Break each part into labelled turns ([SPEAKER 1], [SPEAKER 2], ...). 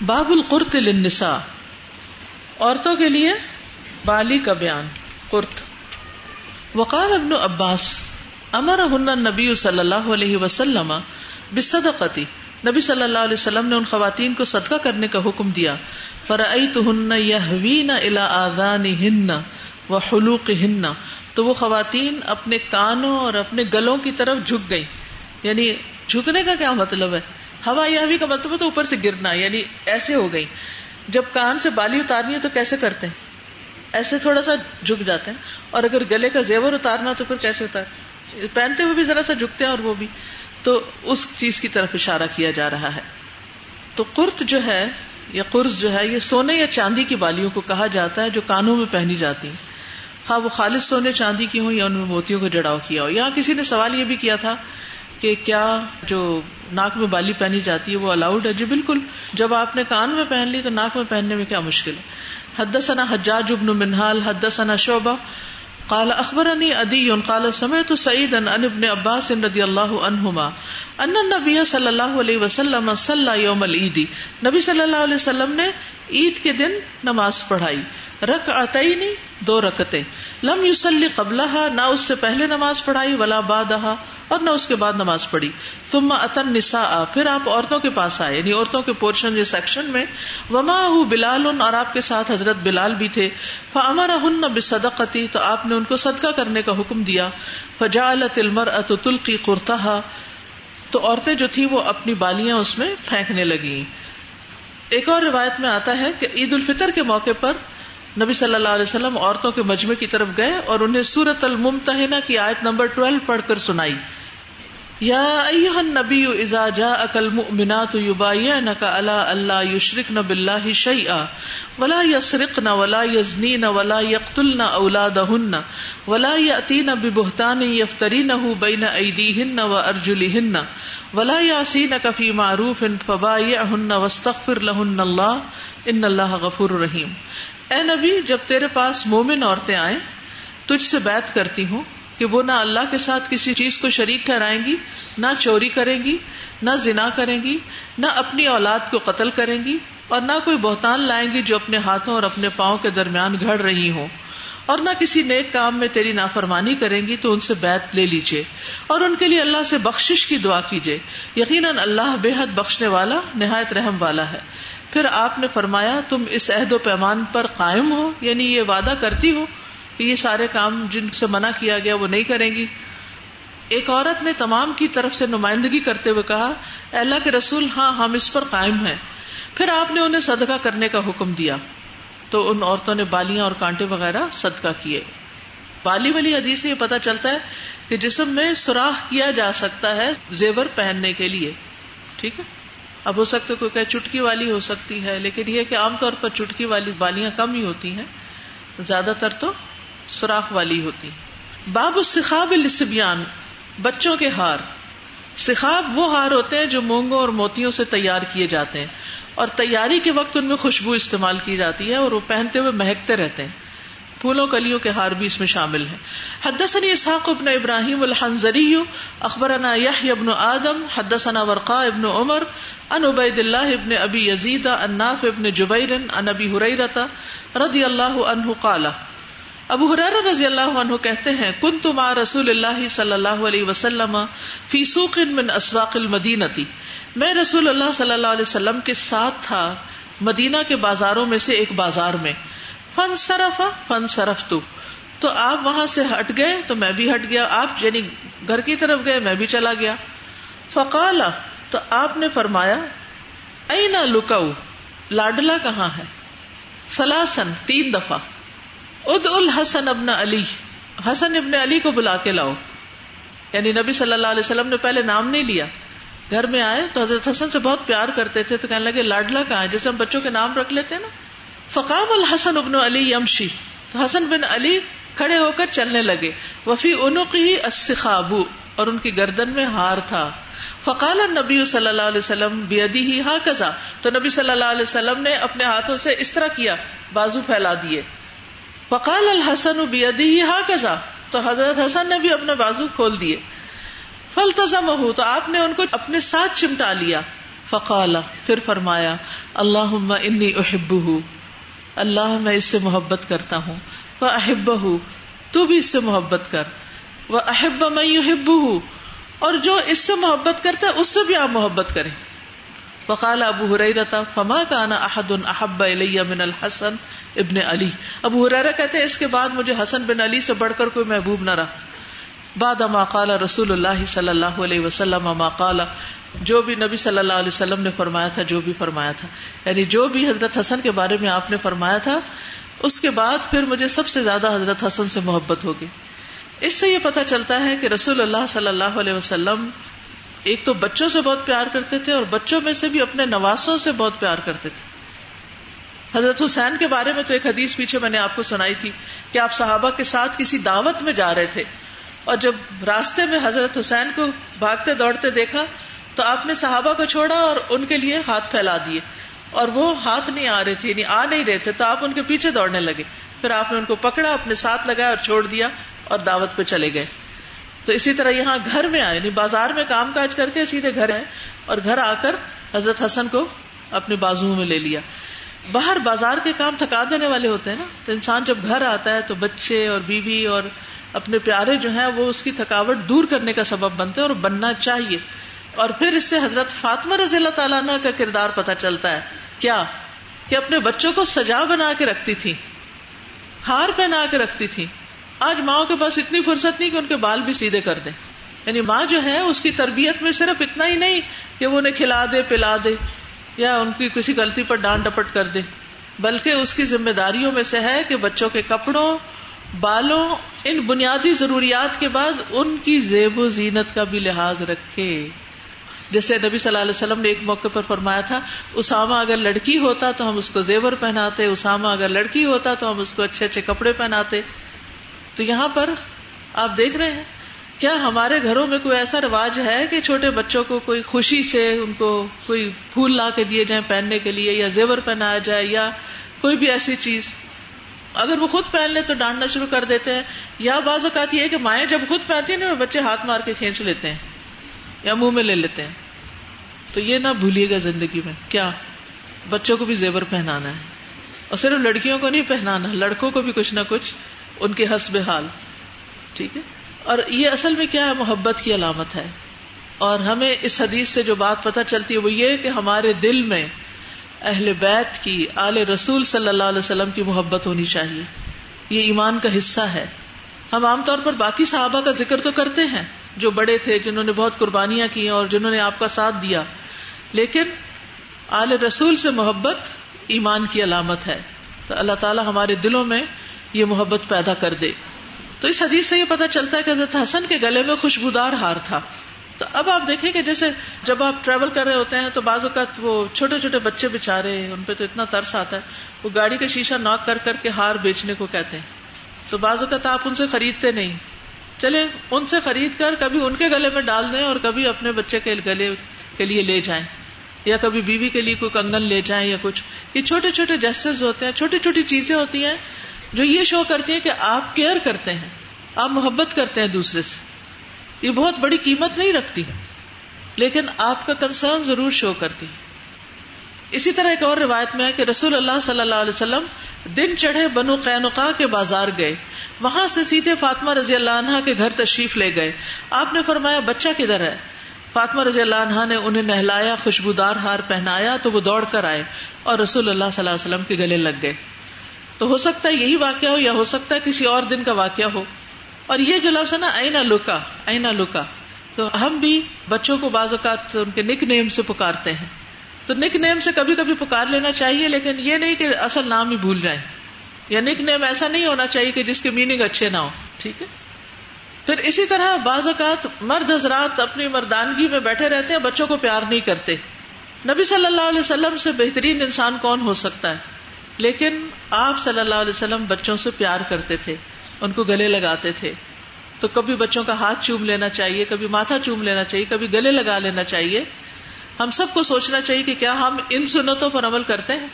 [SPEAKER 1] باب القرت للنساء۔ عورتوں کے لیے بالی کا بیان قرت وقال ابن عباس امر ہن نبی صلی اللہ علیہ وسلم بصدقتی۔ نبی صلی اللہ علیہ وسلم نے ان خواتین کو صدقہ کرنے کا حکم دیا۔ فرأيتهن يهوين الى آذانهن وحلوقهن۔ تو وہ خواتین اپنے کانوں اور اپنے گلوں کی طرف جھک گئی یعنی جھکنے کا کیا مطلب ہے؟ ہوا یہ کا مطلب ہے تو اوپر سے گرنا یعنی ایسے ہو گئی۔ جب کان سے بالی اتارنی ہے تو کیسے کرتے ہیں؟ ایسے تھوڑا سا جھک جاتے ہیں۔ اور اگر گلے کا زیور اتارنا تو پھر کیسے اتار پہنتے ہوئے بھی ذرا سا جھکتے ہیں اور وہ بھی۔ تو اس چیز کی طرف اشارہ کیا جا رہا ہے۔ تو قرت جو ہے یا قرض جو ہے، یہ سونے یا چاندی کی بالیوں کو کہا جاتا ہے جو کانوں میں پہنی جاتی ہیں۔ خواہ وہ خالص سونے چاندی کی ہوں یا ان میں موتیوں کو جڑاؤ کیا ہو۔ یہاں کسی نے سوال یہ بھی کیا تھا کہ کیا جو ناک میں بالی پہنی جاتی ہے وہ الاؤڈ ہے؟ جی بالکل۔ جب آپ نے کان میں پہن لی تو ناک میں پہننے میں کیا مشکل ہے؟ حد ثنا حجاج ابن منہال حد ثنا شعبہ۔ قال اخبرني ادي قال سمعت سعيد ان ابن عباس رضي الله عنهما ان النبي صلى الله عليه وسلم صلى يوم العيد نبی صلی اللہ علیہ وسلم نے عید کے دن نماز پڑھائی۔ رک آتے دو رکتے لم یوسلی قبل نہ اس سے پہلے نماز پڑھائی، ولا باد اور نہ اس کے بعد نماز پڑھی۔ تم اتن نسا پھر آپ عورتوں کے پاس آئے یعنی عورتوں کے پورشن یا سیکشن میں۔ وما بلال، اور آپ کے ساتھ حضرت بلال بھی تھے۔ فمر ہن نہ بصدقتی تو آپ نے ان کو صدقہ کرنے کا حکم دیا۔ فجا المر ات تلقی قرتا تو عورتیں جو تھی وہ اپنی بالیاں اس میں پھینکنے لگی ایک اور روایت میں آتا ہے کہ عید الفطر کے موقع پر نبی صلی اللہ علیہ وسلم عورتوں کے مجمع کی طرف گئے اور انہیں سورت الممتحنہ کی آیت نمبر ٹویلو پڑھ کر سنائی۔ یا ایوہ النبی اذا جاءک المؤمنات یبایعنک علی اللہ یشرکن باللہ شیئا ولا یسرقن ولا یزنین ولا یقتلن اولادہن ولا یأتین ببہتان یفترینہ بین ایدیہن و ارجلہن ولا یاسینک فی معروف فبایعہن واستغفر لہن اللہ ان اللہ غفور رحیم۔ اے نبی، جب تیرے پاس مومن عورتیں آئیں، تجھ سے بیت کرتی ہوں کہ وہ نہ اللہ کے ساتھ کسی چیز کو شریک ٹھہرائیں گی، نہ چوری کریں گی، نہ زنا کریں گی، نہ اپنی اولاد کو قتل کریں گی اور نہ کوئی بہتان لائیں گی جو اپنے ہاتھوں اور اپنے پاؤں کے درمیان گھڑ رہی ہوں۔ اور نہ کسی نیک کام میں تیری نافرمانی کریں گی تو ان سے بیت لے لیجیے اور ان کے لیے اللہ سے بخشش کی دعا کیجیے یقیناً اللہ بے حد بخشنے والا، نہایت رحم والا ہے۔ پھر آپ نے فرمایا، تم اس عہد و پیمان پر قائم ہو یعنی یہ وعدہ کرتی ہو یہ سارے کام جن سے منع کیا گیا وہ نہیں کریں گی۔ ایک عورت نے تمام کی طرف سے نمائندگی کرتے ہوئے کہا اللہ کے رسول ہاں ہم اس پر قائم ہیں۔ پھر آپ نے انہیں صدقہ کرنے کا حکم دیا۔ تو ان عورتوں نے بالیاں اور کانٹے وغیرہ صدقہ کیے۔ بالی والی حدیث سے یہ پتا چلتا ہے کہ جسم میں سوراخ کیا جا سکتا ہے زیور پہننے کے لیے۔ ٹھیک ہے؟ اب ہو سکتا ہے کوئی کہ چٹکی والی ہو سکتی ہے، لیکن یہ کہ عام طور پر چٹکی والی بالیاں کم ہی ہوتی ہیں۔ زیادہ تر تو سوراخ والی ہوتی۔ باب السخاب السبیان بچوں کے ہار۔ سخاب وہ ہار ہوتے ہیں جو مونگوں اور موتیوں سے تیار کیے جاتے ہیں اور تیاری کے وقت ان میں خوشبو استعمال کی جاتی ہے اور وہ پہنتے ہوئے مہکتے رہتے ہیں۔ پھولوں کلیوں کے ہار بھی اس میں شامل ہیں۔ حدثني اسحاق ابن ابراہیم الحنظری، اخبرنا يحيى ابن آدم، حدثنا ورقاء ابن عمر ان عبید اللہ ابن ابی یزید ان نافع ابن جبیر ان ابی حریرہ رضی اللہ عنہ قال ابو حرار رضی اللہ عنہ کہتے ہیں کن تم رسول اللہ صلی اللہ علیہ وسلم فی سوق من اسواق المدینتی. میں رسول اللہ صلی اللہ علیہ وسلم کے ساتھ تھا مدینہ کے بازاروں میں سے ایک بازار میں۔ فن سرف فن سرف تو تو آپ وہاں سے ہٹ گئے، تو میں بھی ہٹ گیا۔ آپ یعنی گھر کی طرف گئے، میں بھی چلا گیا۔ فقال، تو آپ نے فرمایا، اینا لکاؤ، لاڈلا کہاں ہے؟ سلاسن، تین دفعہ۔ اد الحسن ابن علی۔ حسن ابن علی کو بلا کے لاؤ۔ یعنی نبی صلی اللہ علیہ وسلم نے پہلے نام نہیں لیا۔ گھر میں آئے تو حضرت حسن سے بہت پیار کرتے تھے تو کہنے لگے، لاڈلا کہاں ہے؟ جیسے ہم بچوں کے نام رکھ لیتے ہیں نا۔ فقام الحسن ابن علی یمشی۔ تو حسن بن علی کھڑے ہو کر چلنے لگے۔ وفی السخاب اور ان کی گردن میں ہار تھا۔ فقال نبی صلی اللہ علیہ وسلم ہی ہا کزا تو نبی صلی اللہ علیہ وسلم نے اپنے ہاتھوں سے اس طرح کیا، بازو پھیلا دیے۔ فقال الحسن ہی ہا کزا تو حضرت حسن نے بھی اپنے بازو کھول دیے. فل تزم ہو تو آپ نے ان کو اپنے ساتھ چمٹا لیا. فقال، پھر فرمایا اللہ انی احب اللہ، میں اس سے محبت کرتا ہوں. وہ احب تو بھی اس سے محبت کر. وہ احب میں احب اور جو اس سے محبت کرتا ہے، اس سے بھی آپ محبت کریں. وقال ابو حریرتا فما کانا احد احب الیہ من الحسن ابن علی۔ ابو حریرہ کہتے ہیں، اس کے بعد مجھے حسن بن علی سے بڑھ کر کوئی محبوب نہ رہا۔ بعد ما قال رسول اللہ صلی اللہ علیہ وسلم ما قال، جو بھی نبی صلی اللہ علیہ وسلم نے فرمایا تھا، جو بھی فرمایا تھا۔ یعنی جو بھی حضرت حسن کے بارے میں آپ نے فرمایا تھا، اس کے بعد پھر مجھے سب سے زیادہ حضرت حسن سے محبت ہوگی۔ اس سے یہ پتا چلتا ہے کہ رسول اللہ صلی اللہ علیہ وسلم ایک تو بچوں سے بہت پیار کرتے تھے اور بچوں میں سے بھی اپنے نواسوں سے بہت پیار کرتے تھے۔ حضرت حسین کے بارے میں تو ایک حدیث پیچھے میں نے آپ کو سنائی تھی کہ آپ صحابہ کے ساتھ کسی دعوت میں جا رہے تھے اور جب راستے میں حضرت حسین کو بھاگتے دوڑتے دیکھا تو آپ نے صحابہ کو چھوڑا اور ان کے لیے ہاتھ پھیلا دیے اور وہ ہاتھ نہیں آ رہے تھے یعنی آ نہیں رہے تھے، تو آپ ان کے پیچھے دوڑنے لگے۔ پھر آپ نے ان کو پکڑا، اپنے ساتھ لگایا اور چھوڑ دیا اور دعوت پہ چلے گئے۔ تو اسی طرح یہاں گھر میں آئے یعنی بازار میں کام کاج کر کے سیدھے گھر آئے اور گھر آ کر حضرت حسن کو اپنے بازو میں لے لیا۔ باہر بازار کے کام تھکا دینے والے ہوتے ہیں نا، تو انسان جب گھر آتا ہے تو بچے اور بیوی اور اپنے پیارے جو ہیں وہ اس کی تھکاوٹ دور کرنے کا سبب بنتے ہیں اور بننا چاہیے۔ اور پھر اس سے حضرت فاطمہ رضی اللہ تعالیٰ کا کردار پتا چلتا ہے۔ کیا؟ کہ اپنے بچوں کو سجا بنا کے رکھتی تھی ہار پہنا کے رکھتی تھی آج ماؤں کے پاس اتنی فرصت نہیں کہ ان کے بال بھی سیدھے کر دیں یعنی ماں جو ہے، اس کی تربیت میں صرف اتنا ہی نہیں کہ وہ انہیں کھلا دے، پلا دے یا ان کی کسی غلطی پر ڈانٹ ڈپٹ کر دے۔ بلکہ اس کی ذمہ داریوں میں سے ہے کہ بچوں کے کپڑوں، بالوں، ان بنیادی ضروریات کے بعد ان کی زیب و زینت کا بھی لحاظ رکھے۔ جیسے نبی صلی اللہ علیہ وسلم نے ایک موقع پر فرمایا تھا، اسامہ اگر لڑکی ہوتا تو ہم اس کو زیور پہناتے، اسامہ اگر لڑکی ہوتا تو ہم اس کو اچھے اچھے کپڑے پہناتے۔ تو یہاں پر آپ دیکھ رہے ہیں، کیا ہمارے گھروں میں کوئی ایسا رواج ہے کہ چھوٹے بچوں کو کوئی خوشی سے ان کو کوئی پھول لا کے دیے جائیں پہننے کے لیے یا زیور پہنایا جائے یا کوئی بھی ایسی چیز؟ اگر وہ خود پہن لے تو ڈانٹنا شروع کر دیتے ہیں۔ یا بعض اوقات یہ ہے کہ مائیں جب خود پہنتی ہیں نا بچے ہاتھ مار کے کھینچ لیتے ہیں یا منہ میں لے لیتے ہیں۔ تو یہ نہ بھولیے گا زندگی میں، کیا بچوں کو بھی زیور پہنانا ہے؟ اور صرف لڑکیوں کو نہیں پہنانا، لڑکوں کو بھی کچھ نہ کچھ۔ ان کے حسب حال۔ ٹھیک ہے؟ اور یہ اصل میں کیا ہے؟ محبت کی علامت ہے۔ اور ہمیں اس حدیث سے جو بات پتہ چلتی ہے وہ یہ کہ ہمارے دل میں اہل بیت کی آل رسول صلی اللہ علیہ وسلم کی محبت ہونی چاہیے۔ یہ ایمان کا حصہ ہے۔ ہم عام طور پر باقی صحابہ کا ذکر تو کرتے ہیں، جو بڑے تھے، جنہوں نے بہت قربانیاں کی اور جنہوں نے آپ کا ساتھ دیا۔ لیکن آل رسول سے محبت ایمان کی علامت ہے۔ تو اللہ تعالیٰ ہمارے دلوں میں یہ محبت پیدا کر دے۔ تو اس حدیث سے یہ پتا چلتا ہے کہ حضرت حسن کے گلے میں خوشبودار ہار تھا۔ تو اب آپ دیکھیں کہ جیسے جب آپ ٹریول کر رہے ہوتے ہیں تو بعض اوقات وہ چھوٹے چھوٹے بچے بےچارے ان پہ تو اتنا ترس آتا ہے۔ وہ گاڑی کا شیشہ ناک کر کر کے ہار بیچنے کو کہتے ہیں۔ تو بعض اوقات آپ ان سے خریدتے نہیں۔ چلے ان سے خرید کر کبھی ان کے گلے میں ڈال دیں اور کبھی اپنے بچے کے گلے کے لیے لے جائیں۔ یا کبھی بیوی کے لیے کوئی کنگن لے جائیں یا کچھ۔ یہ چھوٹے چھوٹے جسٹس ہوتے ہیں، چھوٹی چھوٹی چیزیں ہوتی ہیں جو یہ شو کرتی ہیں کہ آپ کیئر کرتے ہیں، آپ محبت کرتے ہیں دوسرے سے، یہ بہت بڑی قیمت نہیں رکھتی لیکن آپ کا کنسرن ضرور شو کرتی اسی طرح ایک اور روایت میں ہے کہ رسول اللہ صلی اللہ علیہ وسلم دن چڑھے بنو قینقا کے بازار گئے۔ وہاں سے سیدھے فاطمہ رضی اللہ عنہ کے گھر تشریف لے گئے۔ آپ نے فرمایا، بچہ کدھر ہے؟ فاطمہ رضی اللہ عنہ نے انہیں نہلایا، خوشبودار ہار پہنایا تو وہ دوڑ کر آئے اور رسول اللہ صلی اللہ علیہ وسلم کے گلے لگ گئے۔ تو ہو سکتا ہے یہی واقعہ ہو یا ہو سکتا ہے کسی اور دن کا واقعہ ہو۔ اور یہ جو لفظ ہے نا، اینا لکا اینا لکا تو ہم بھی بچوں کو بعض اوقات ان کے نک نیم سے پکارتے ہیں۔ تو نک نیم سے کبھی کبھی پکار لینا چاہیے، لیکن یہ نہیں کہ اصل نام ہی بھول جائیں۔ یا نک نیم ایسا نہیں ہونا چاہیے کہ جس کے میننگ اچھے نہ ہو، ٹھیک ہے؟ پھر اسی طرح بعض اوقات مرد حضرات اپنی مردانگی میں بیٹھے رہتے ہیں، بچوں کو پیار نہیں کرتے۔ نبی صلی اللہ علیہ وسلم سے بہترین انسان کون ہو سکتا ہے؟ لیکن آپ صلی اللہ علیہ وسلم بچوں سے پیار کرتے تھے، ان کو گلے لگاتے تھے۔ تو کبھی بچوں کا ہاتھ چوم لینا چاہیے، کبھی ماتھا چوم لینا چاہیے، کبھی گلے لگا لینا چاہیے۔ ہم سب کو سوچنا چاہیے کہ کیا ہم ان سنتوں پر عمل کرتے ہیں؟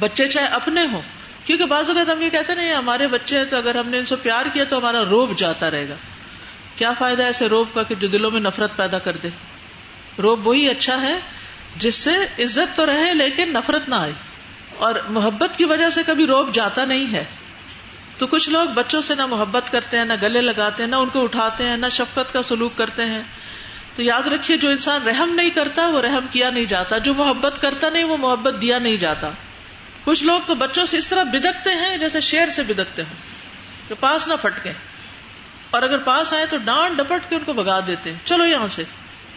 [SPEAKER 1] بچے چاہے اپنے ہوں، کیونکہ بعض اوقات ہم یہ کہتے ہیں ہمارے بچے ہیں تو اگر ہم نے ان سے پیار کیا تو ہمارا روب جاتا رہے گا۔ کیا فائدہ ایسے روب کا کہ جو دلوں میں نفرت پیدا کر دے؟ روب وہی اچھا ہے جس سے عزت تو رہے لیکن نفرت نہ آئے۔ اور محبت کی وجہ سے کبھی روپ جاتا نہیں ہے۔ تو کچھ لوگ بچوں سے نہ محبت کرتے ہیں، نہ گلے لگاتے ہیں، نہ ان کو اٹھاتے ہیں، نہ شفقت کا سلوک کرتے ہیں۔ تو یاد رکھیے، جو انسان رحم نہیں کرتا، وہ رحم کیا نہیں جاتا۔ جو محبت کرتا نہیں، وہ محبت دیا نہیں جاتا۔ کچھ لوگ تو بچوں سے اس طرح بدکتے ہیں جیسے شیر سے بدکتے ہیں کہ پاس نہ پھٹکے اور اگر پاس آئے تو ڈانٹ ڈپٹ کے ان کو بگا دیتے ہیں۔ چلو یہاں سے،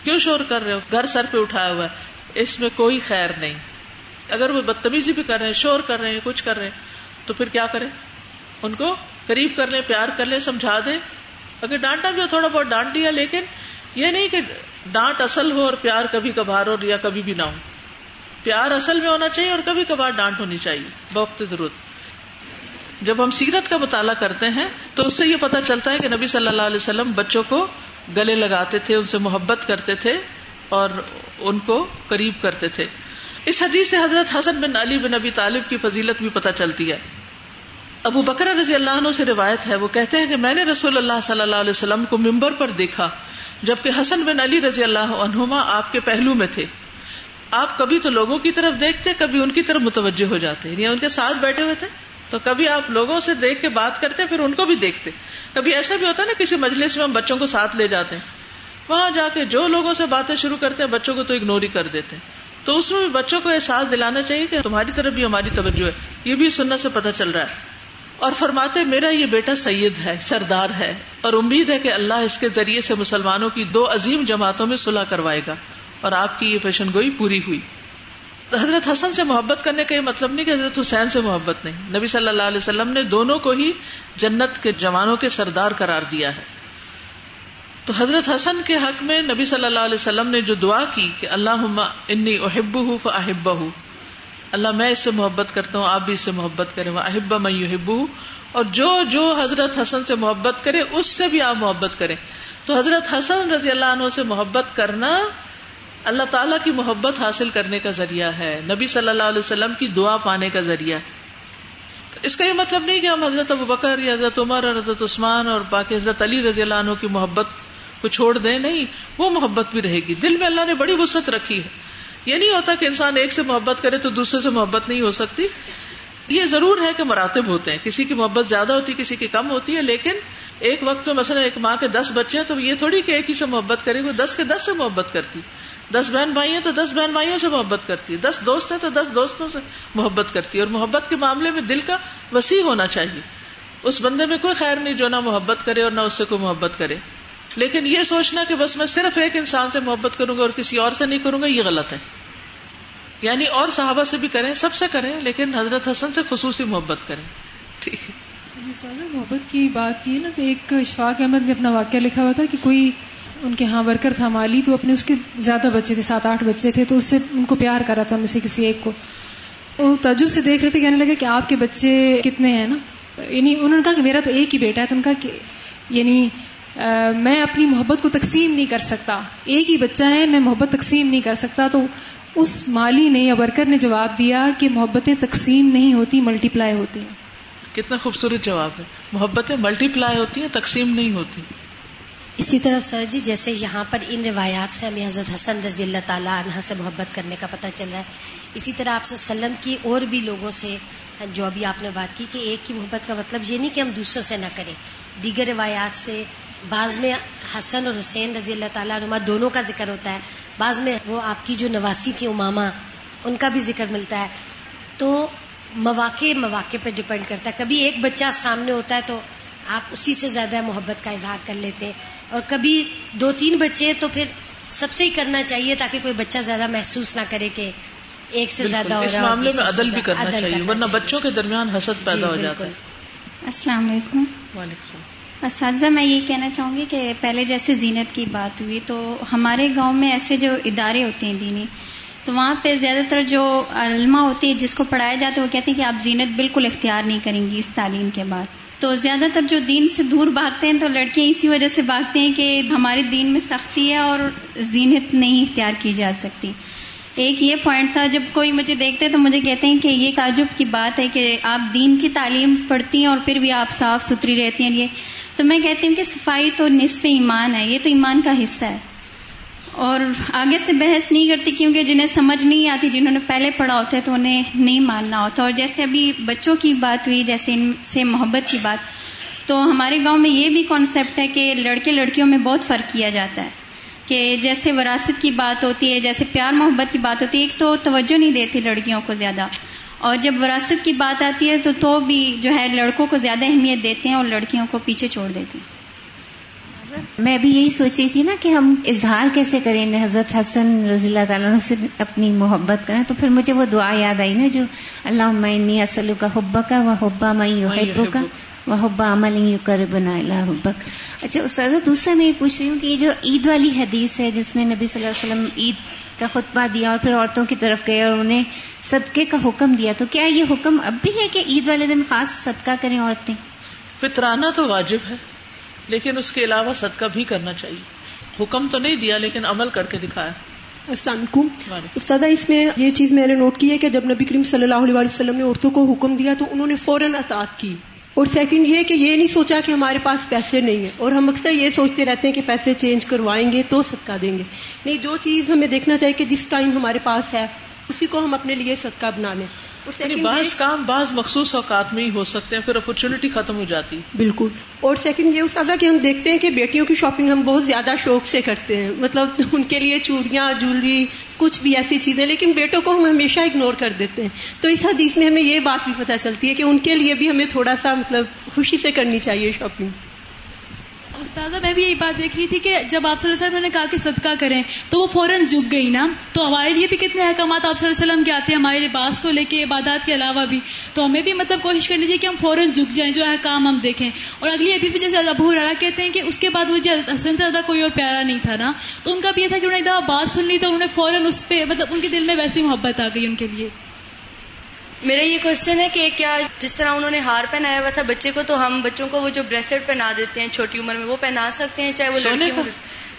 [SPEAKER 1] کیوں شور کر رہے ہو؟ گھر سر پہ اٹھایا ہوا ہے۔ اس میں کوئی خیر نہیں۔ اگر وہ بدتمیزی بھی کر رہے ہیں، شور کر رہے ہیں، کچھ کر رہے ہیں، تو پھر کیا کریں؟ ان کو قریب کر لیں، پیار کر لیں، سمجھا دیں۔ اگر ڈانٹا بھی تھوڑا بہت ڈانٹ دیا، لیکن یہ نہیں کہ ڈانٹ اصل ہو اور پیار کبھی کبھار ہو یا کبھی بھی نہ ہو۔ پیار اصل میں ہونا چاہیے اور کبھی کبھار ڈانٹ ہونی چاہیے، بوقت ضرورت۔ جب ہم سیرت کا مطالعہ کرتے ہیں، تو اس سے یہ پتا چلتا ہے کہ نبی صلی اللہ علیہ وسلم بچوں کو گلے لگاتے تھے، ان سے محبت کرتے تھے اور ان کو قریب کرتے تھے۔ اس حدیث سے حضرت حسن بن علی بن ابی طالب کی فضیلت بھی پتہ چلتی ہے۔ ابو بکر رضی اللہ عنہ سے روایت ہے، وہ کہتے ہیں کہ میں نے رسول اللہ صلی اللہ علیہ وسلم کو ممبر پر دیکھا، جبکہ حسن بن علی رضی اللہ عنہما آپ کے پہلو میں تھے۔ آپ کبھی تو لوگوں کی طرف دیکھتے، کبھی ان کی طرف متوجہ ہو جاتے۔ یعنی ان کے ساتھ بیٹھے ہوئے تھے۔ تو کبھی آپ لوگوں سے دیکھ کے بات کرتے، پھر ان کو بھی دیکھتے۔ کبھی ایسا بھی ہوتا ہے نا، کسی مجلس میں ہم بچوں کو ساتھ لے جاتے۔ ہیں وہاں جا کے جو لوگوں سے باتیں شروع کرتے ہیں بچوں کو تو اگنور ہی کر دیتے۔ تو اس میں بھی بچوں کو احساس دلانا چاہیے کہ تمہاری طرف بھی ہماری توجہ ہے۔ یہ بھی سننے سے پتہ چل رہا ہے۔ اور فرماتے میرا یہ بیٹا سید ہے، سردار ہے۔ اور امید ہے کہ اللہ اس کے ذریعے سے مسلمانوں کی دو عظیم جماعتوں میں صلح کروائے گا۔ اور آپ کی یہ پیشن گوئی پوری ہوئی۔ تو حضرت حسن سے محبت کرنے کا یہ مطلب نہیں کہ حضرت حسین سے محبت نہیں۔ نبی صلی اللہ علیہ وسلم نے دونوں کو ہی جنت کے جوانوں کے سردار قرار دیا ہے۔ تو حضرت حسن کے حق میں نبی صلی اللہ علیہ وسلم نے جو دعا کی کہ اللہ انی احب ہوں فاحب ہوں اللہ میں اس سے محبت کرتا ہوں، آپ بھی اس سے محبت کریں وہ احبا میں یو اور جو جو حضرت حسن سے محبت کرے، اس سے بھی آپ محبت کریں۔ تو حضرت حسن رضی اللہ عنہ سے محبت کرنا اللہ تعالیٰ کی محبت حاصل کرنے کا ذریعہ ہے، نبی صلی اللہ علیہ وسلم کی دعا پانے کا ذریعہ ہے۔ اس کا یہ مطلب نہیں کہ ہم حضرت ابو بکر یا حضرت عمر اور حضرت عثمان اور باقی حضرت علی رضی اللہ عنہ کی محبت کو چھوڑ دیں، نہیں، وہ محبت بھی رہے گی۔ دل میں اللہ نے بڑی وسط رکھی ہے۔ یہ نہیں ہوتا کہ انسان ایک سے محبت کرے تو دوسرے سے محبت نہیں ہو سکتی۔ یہ ضرور ہے کہ مراتب ہوتے ہیں۔ کسی کی محبت زیادہ ہوتی ہے کسی کی کم ہوتی ہے، لیکن ایک وقت میں مثلا ایک ماں کے دس بچے ہیں تو یہ تھوڑی کہ ایک ہی سے محبت کرے۔ وہ دس کے دس سے محبت کرتی۔ دس بہن بھائی ہیں تو دس بہن بھائیوں سے محبت کرتی۔ ہے دس دوست ہیں تو دس دوستوں سے محبت کرتی۔ ہے اور محبت کے معاملے میں دل کا وسیع ہونا چاہیے۔ اس بندے میں کوئی خیر نہیں جو نہ محبت کرے اور نہ اس سے کوئی محبت کرے۔ لیکن یہ سوچنا کہ بس میں صرف ایک انسان سے محبت کروں گا اور کسی اور سے نہیں کروں گا، یہ غلط ہے۔ یعنی اور صحابہ سے بھی کریں، سب سے کریں، لیکن حضرت حسن سے خصوصی محبت کریں۔ ٹھیک ہے۔
[SPEAKER 2] محبت کی بات کی نا، تو ایک شفاق احمد نے اپنا واقعہ لکھا ہوا تھا کہ کوئی ان کے ہاں ورکر تھا مالی، تو اپنے اس کے زیادہ بچے تھے، سات آٹھ بچے تھے، تو اس سے ان کو پیار کرا تھا ان میں سے کسی ایک کو۔ وہ تجب سے دیکھ رہے تھے، کہنے لگے کہ آپ کے بچے کتنے ہیں نا؟ یعنی انہوں نے کہا کہ میرا تو ایک ہی بیٹا ہے، تو ان کا کہ یعنی میں اپنی محبت کو تقسیم نہیں کر سکتا۔ ایک ہی بچہ ہے میں محبت تقسیم نہیں کر سکتا۔ تو اس مالی نے یا ورکر نے جواب دیا کہ محبتیں تقسیم نہیں ہوتی ملٹی پلائی ہوتی ہیں۔
[SPEAKER 1] کتنا خوبصورت جواب ہے۔ محبتیں ملٹی پلائی ہوتی ہیں تقسیم نہیں ہوتی۔
[SPEAKER 3] اسی طرح سر جی جیسے یہاں پر ان روایات سے ہمیں حضرت حسن رضی اللہ تعالیٰ عنہ سے محبت کرنے کا پتہ چل رہا ہے۔ اسی طرح آپ وسلم کی اور بھی لوگوں سے جو ابھی آپ نے بات کی کہ ایک کی محبت کا مطلب یہ نہیں کہ ہم دوسروں سے نہ کریں۔ دیگر روایات سے بعض میں حسن اور حسین رضی اللہ تعالیٰ عنہ دونوں کا ذکر ہوتا ہے بعض میں وہ آپ کی جو نواسی تھی اماما ان کا بھی ذکر ملتا ہے۔ تو مواقع مواقع پہ ڈپینڈ کرتا ہے۔ کبھی ایک بچہ سامنے ہوتا ہے تو آپ اسی سے زیادہ محبت کا اظہار کر لیتے اور کبھی دو تین بچے تو پھر سب سے ہی کرنا چاہیے تاکہ کوئی بچہ زیادہ محسوس نہ کرے کہ ایک سے زیادہ
[SPEAKER 1] ہو اس معاملے میں عدل بھی کرنا چاہیے ورنہ بچوں کے درمیان حسد پیدا ہو جاتا ہے۔
[SPEAKER 4] السلام علیکم۔ وعلیکم اساتذہ میں یہ کہنا چاہوں گی کہ پہلے جیسے زینت کی بات ہوئی تو ہمارے گاؤں میں ایسے جو ادارے ہوتے ہیں دینی، تو وہاں پہ زیادہ تر جو علما ہوتی ہے جس کو پڑھایا جاتا ہے، وہ کہتے ہیں کہ آپ زینت بالکل اختیار نہیں کریں گی اس تعلیم کے بعد۔ تو زیادہ تر جو دین سے دور بھاگتے ہیں تو لڑکیاں اسی وجہ سے بھاگتے ہیں کہ ہمارے دین میں سختی ہے اور زینت نہیں اختیار کی جا سکتی۔ ایک یہ پوائنٹ تھا، جب کوئی مجھے دیکھتے تو مجھے کہتے ہیں کہ یہ تعجب کی بات ہے کہ آپ دین کی تعلیم پڑھتی ہیں اور پھر بھی آپ صاف ستھری رہتی ہیں یہ۔ تو میں کہتی ہوں کہ صفائی تو نصف ایمان ہے، یہ تو ایمان کا حصہ ہے۔ اور آگے سے بحث نہیں کرتی کیونکہ جنہیں سمجھ نہیں آتی، جنہوں نے پہلے پڑھا ہوتا ہے تو انہیں نہیں ماننا ہوتا۔ اور جیسے ابھی بچوں کی بات ہوئی، جیسے ان سے محبت کی بات، تو ہمارے گاؤں میں یہ بھی کانسیپٹ ہے کہ لڑکے لڑکیوں میں بہت فرق کیا جاتا ہے۔ کہ جیسے وراثت کی بات ہوتی ہے، جیسے پیار محبت کی بات ہوتی ہے، ایک تو توجہ نہیں دیتی لڑکیوں کو زیادہ۔ اور جب وراثت کی بات آتی ہے تو تو بھی جو ہے لڑکوں کو زیادہ اہمیت دیتے ہیں اور لڑکیوں کو پیچھے چھوڑ دیتے ہیں۔
[SPEAKER 5] میں بھی یہی سوچ رہی تھی نا کہ ہم اظہار کیسے کریں حضرت حسن رضی اللہ تعالیٰ سے اپنی محبت کریں۔ تو پھر مجھے وہ دعا یاد آئی نا جو اللہ معنی اسلو کا حبا کا وہ حبا مئی حبو کا وہ حبا عمل یو کر بنا اللہ حبک اچھا استاد دوسرا میں یہ پوچھ رہی ہوں کہ یہ جو عید والی حدیث ہے جس میں نبی صلی اللہ علیہ وسلم عید کا خطبہ دیا اور پھر عورتوں کی طرف گئے اور انہیں صدقے کا حکم دیا تو کیا یہ حکم اب بھی ہے کہ عید والے دن خاص صدقہ کریں عورتیں؟
[SPEAKER 1] فطرانہ تو واجب ہے لیکن اس کے علاوہ صدقہ بھی کرنا چاہیے۔ حکم تو نہیں دیا لیکن عمل کر کے دکھایا۔
[SPEAKER 6] السلام علیکم۔ استاد اس میں یہ چیز میں نے نوٹ کی ہے کہ جب نبی کریم صلی اللہ علیہ وسلم نے عورتوں کو حکم دیا تو انہوں نے فوراً اطاعت کی۔ اور سیکنڈ یہ کہ یہ نہیں سوچا کہ ہمارے پاس پیسے نہیں ہیں۔ اور ہم اکثر یہ سوچتے رہتے ہیں کہ پیسے چینج کروائیں گے تو صدقہ دیں گے۔ نہیں جو چیز ہمیں دیکھنا چاہیے کہ جس ٹائم ہمارے پاس ہے۔ اسی کو ہم اپنے لیے صدقہ بنا لیں
[SPEAKER 1] یعنی بعض کام بعض مخصوص اوقات میں ہی ہو سکتے ہیں پھر اپرچونٹی ختم ہو جاتی۔
[SPEAKER 6] بالکل۔ اور سیکنڈ یہ استادا کہ ہم دیکھتے ہیں کہ بیٹیوں کی شاپنگ ہم بہت زیادہ شوق سے کرتے ہیں۔ مطلب ان کے لیے چوڑیاں جولری کچھ بھی ایسی چیزیں لیکن بیٹوں کو ہم ہمیشہ اگنور کر دیتے ہیں۔ تو اس حدیث میں ہمیں یہ بات بھی پتہ چلتی ہے کہ ان کے لیے بھی ہمیں تھوڑا سا مطلب خوشی سے کرنی چاہیے شاپنگ
[SPEAKER 7] استاذہ، میں بھی یہی بات دیکھ رہی تھی کہ جب آپ صلی اللہ علیہ وسلم نے کہا کہ صدقہ کریں، تو وہ فوراً جھک گئی نا؟ تو ہمارے لیے بھی کتنے احکامات آپ صلی اللہ علیہ وسلم کے آتے ہیں، ہمارے لباس کو لے کے، عبادات کے علاوہ بھی۔ تو ہمیں بھی مطلب کوشش کرنی چاہیے کہ ہم فوراً جھک جائیں، جو احکام ہم دیکھیں۔ اور اگلی حدیث میں جیسے ابو رارا کہتے ہیں کہ اس کے بعد مجھے حسن سے زیادہ کوئی اور پیارا نہیں تھا نا؟ تو ان کا بھی یہ تھا کہ انہوں نے بات سن لی تو انہوں نے فوراً اس پہ مطلب ان کے دل میں ویسی محبت آ گئی ان کے لیے۔
[SPEAKER 8] میرا یہ کوشچن ہے کہ کیا جس طرح انہوں نے ہار پہنایا ہوا تھا بچے کو تو ہم بچوں کو وہ جو بریسلٹ پہنا دیتے ہیں چھوٹی عمر میں وہ پہنا سکتے ہیں چاہے وہ لڑکی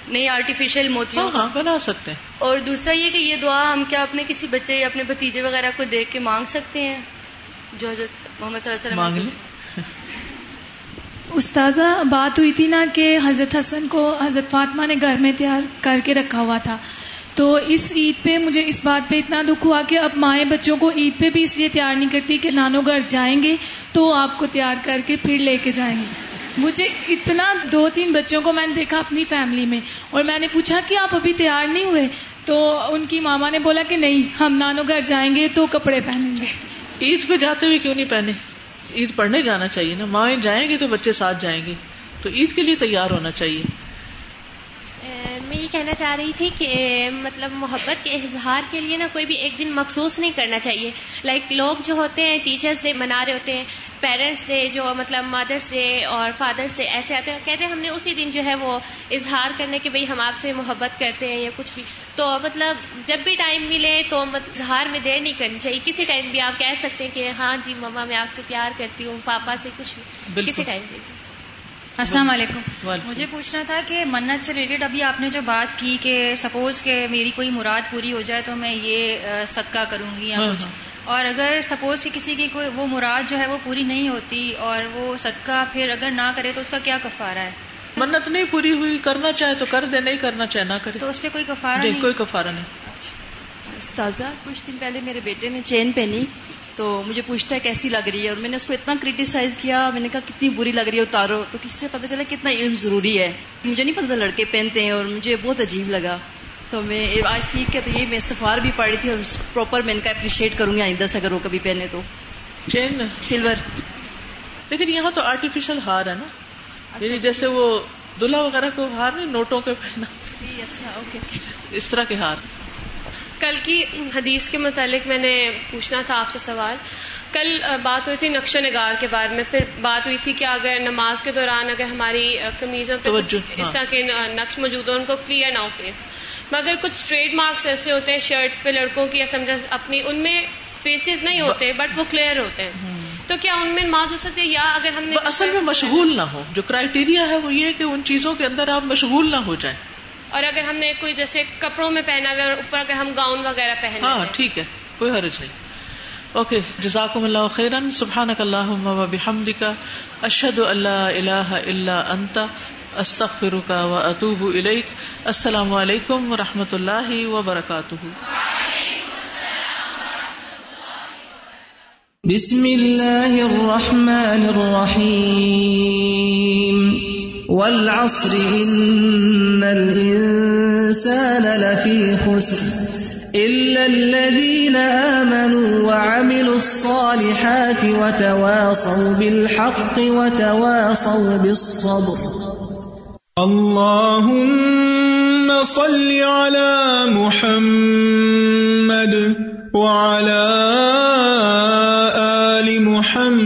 [SPEAKER 8] نہیں آرٹیفیشیل موتیوں
[SPEAKER 1] ہاں, ہاں، بنا سکتے ہیں۔
[SPEAKER 8] اور دوسرا یہ کہ یہ دعا ہم کیا اپنے کسی بچے یا اپنے بھتیجے وغیرہ کو دیکھ کے مانگ سکتے ہیں؟ جو حضرت محمد صلی اللہ علیہ وسلم
[SPEAKER 2] استاذہ بات ہوئی تھی نا کہ حضرت حسن کو حضرت فاطمہ نے گھر میں تیار کر کے رکھا ہوا تھا۔ تو اس عید پہ مجھے اس بات پہ اتنا دکھ ہوا کہ اب مائیں بچوں کو عید پہ بھی اس لیے تیار نہیں کرتی کہ نانو گھر جائیں گے تو آپ کو تیار کر کے پھر لے کے جائیں گے۔ مجھے اتنا دو تین بچوں کو میں نے دیکھا اپنی فیملی میں اور میں نے پوچھا کہ آپ ابھی تیار نہیں ہوئے؟ تو ان کی ماما نے بولا کہ نہیں، ہم نانو گھر جائیں گے تو کپڑے پہنیں گے۔
[SPEAKER 1] عید پہ جاتے ہوئے کیوں نہیں پہنے؟ عید پڑھنے جانا چاہیے نا۔ مائیں جائیں گے تو بچے ساتھ جائیں گے تو عید کے لیے تیار ہونا چاہیے۔
[SPEAKER 9] میں یہ کہنا چاہ رہی تھی کہ مطلب محبت کے اظہار کے لیے نا کوئی بھی ایک دن مخصوص نہیں کرنا چاہیے۔ لائک لوگ جو ہوتے ہیں ٹیچرس ڈے منا رہے ہوتے ہیں پیرنٹس ڈے جو مطلب مدرس ڈے اور فادرس ڈے ایسے آتے ہیں کہتے ہیں ہم نے اسی دن جو ہے وہ اظہار کرنے کے بھائی ہم آپ سے محبت کرتے ہیں یا کچھ بھی۔ تو مطلب جب بھی ٹائم ملے تو اظہار میں دیر نہیں کرنی چاہیے۔ کسی ٹائم بھی آپ کہہ سکتے ہیں کہ ہاں جی مما میں آپ سے پیار کرتی ہوں پاپا سے کچھ بھی۔ کسی ٹائم بھی۔
[SPEAKER 10] السلام علیکم۔ مجھے پوچھنا تھا کہ منت سے ریلیٹڈ ابھی آپ نے جو بات کی کہ سپوز کہ میری کوئی مراد پوری ہو جائے تو میں یہ صدقہ کروں گی یا ہاں، کچھ۔ ہاں۔ اور اگر سپوز کہ کسی کی کوئی وہ مراد جو ہے وہ پوری نہیں ہوتی اور وہ صدقہ پھر اگر نہ کرے تو اس کا کیا کفارہ ہے؟
[SPEAKER 1] منت نہیں پوری ہوئی کرنا چاہے تو کر دے نہیں کرنا چاہے نہ کرے۔
[SPEAKER 10] تو اس پہ کوئی کفارہ
[SPEAKER 1] نہیں؟ کوئی کفارہ نہیں۔
[SPEAKER 11] استاذہ کچھ دن پہلے میرے بیٹے نے چین پہنی۔ تو مجھے پوچھتا ہے کیسی لگ رہی ہے اور میں نے اس کو اتنا کریٹیسائز کیا میں نے کہا کتنی بری لگ رہی ہے اتارو۔ تو کس سے پتا چلا کتنا علم ضروری ہے۔ مجھے نہیں پتا لڑکے پہنتے ہیں اور مجھے بہت عجیب لگا۔ تو میں آج سیکھ کے تو یہ میں استفار بھی پڑھ رہی تھی اور پراپر میں ان کا اپریشیٹ کروں گی آئندہ سے اگر وہ کبھی پہنے تو۔
[SPEAKER 1] چین؟
[SPEAKER 11] سلور
[SPEAKER 1] لیکن یہاں تو آرٹیفیشل ہار ہے نا۔ اچھا یعنی جیسے وہ دلہا وغیرہ کو ہار نہیں نوٹوں کے پہنا۔
[SPEAKER 11] اچھا اوکے
[SPEAKER 1] اس طرح کے ہار۔
[SPEAKER 12] کل کی حدیث کے متعلق میں نے پوچھنا تھا آپ سے سوال۔ کل بات ہوئی تھی نقش نگار کے بارے میں۔ پھر بات ہوئی تھی کہ اگر نماز کے دوران اگر ہماری کمیزوں پہ اس ہاں۔ طرح کے نقش موجود ہو ان کو کلیئر نہ ہو فیس مگر کچھ ٹریڈ مارکس ایسے ہوتے ہیں شرٹس پہ لڑکوں کی یا سمجھا اپنی ان میں فیسز نہیں ہوتے بٹ وہ کلیئر ہوتے ہیں۔ تو کیا ان میں نماز ہو سکتی ہے؟ یا اگر ہم نے
[SPEAKER 1] اصل میں مشغول نہ ہو۔ جو کرائٹیریا ہے وہ یہ کہ ان چیزوں کے اندر آپ مشغول نہ ہو جائیں۔
[SPEAKER 12] اور اگر ہم نے کوئی جیسے کپڑوں میں پہنا ہوا اوپر اگر ہم گاؤن وغیرہ پہنے
[SPEAKER 1] ہاں ٹھیک ہے کوئی حرج نہیں۔ اوکے جزاکم اللہ خیرن سبحانک اللہم و بحمدک اشہد اللہ الہ الا انت استغفرك واتوب اليك السلام علیکم و رحمۃ اللہ وبرکاتہ۔
[SPEAKER 13] بسم الله الرحمن الرحيم والعصر إن الإنسان لفي خسر إلا الذين آمنوا وعملوا الصالحات وتواصوا بالحق وتواصوا بالصبر.
[SPEAKER 14] اللهم صل على محمد وعلى محمد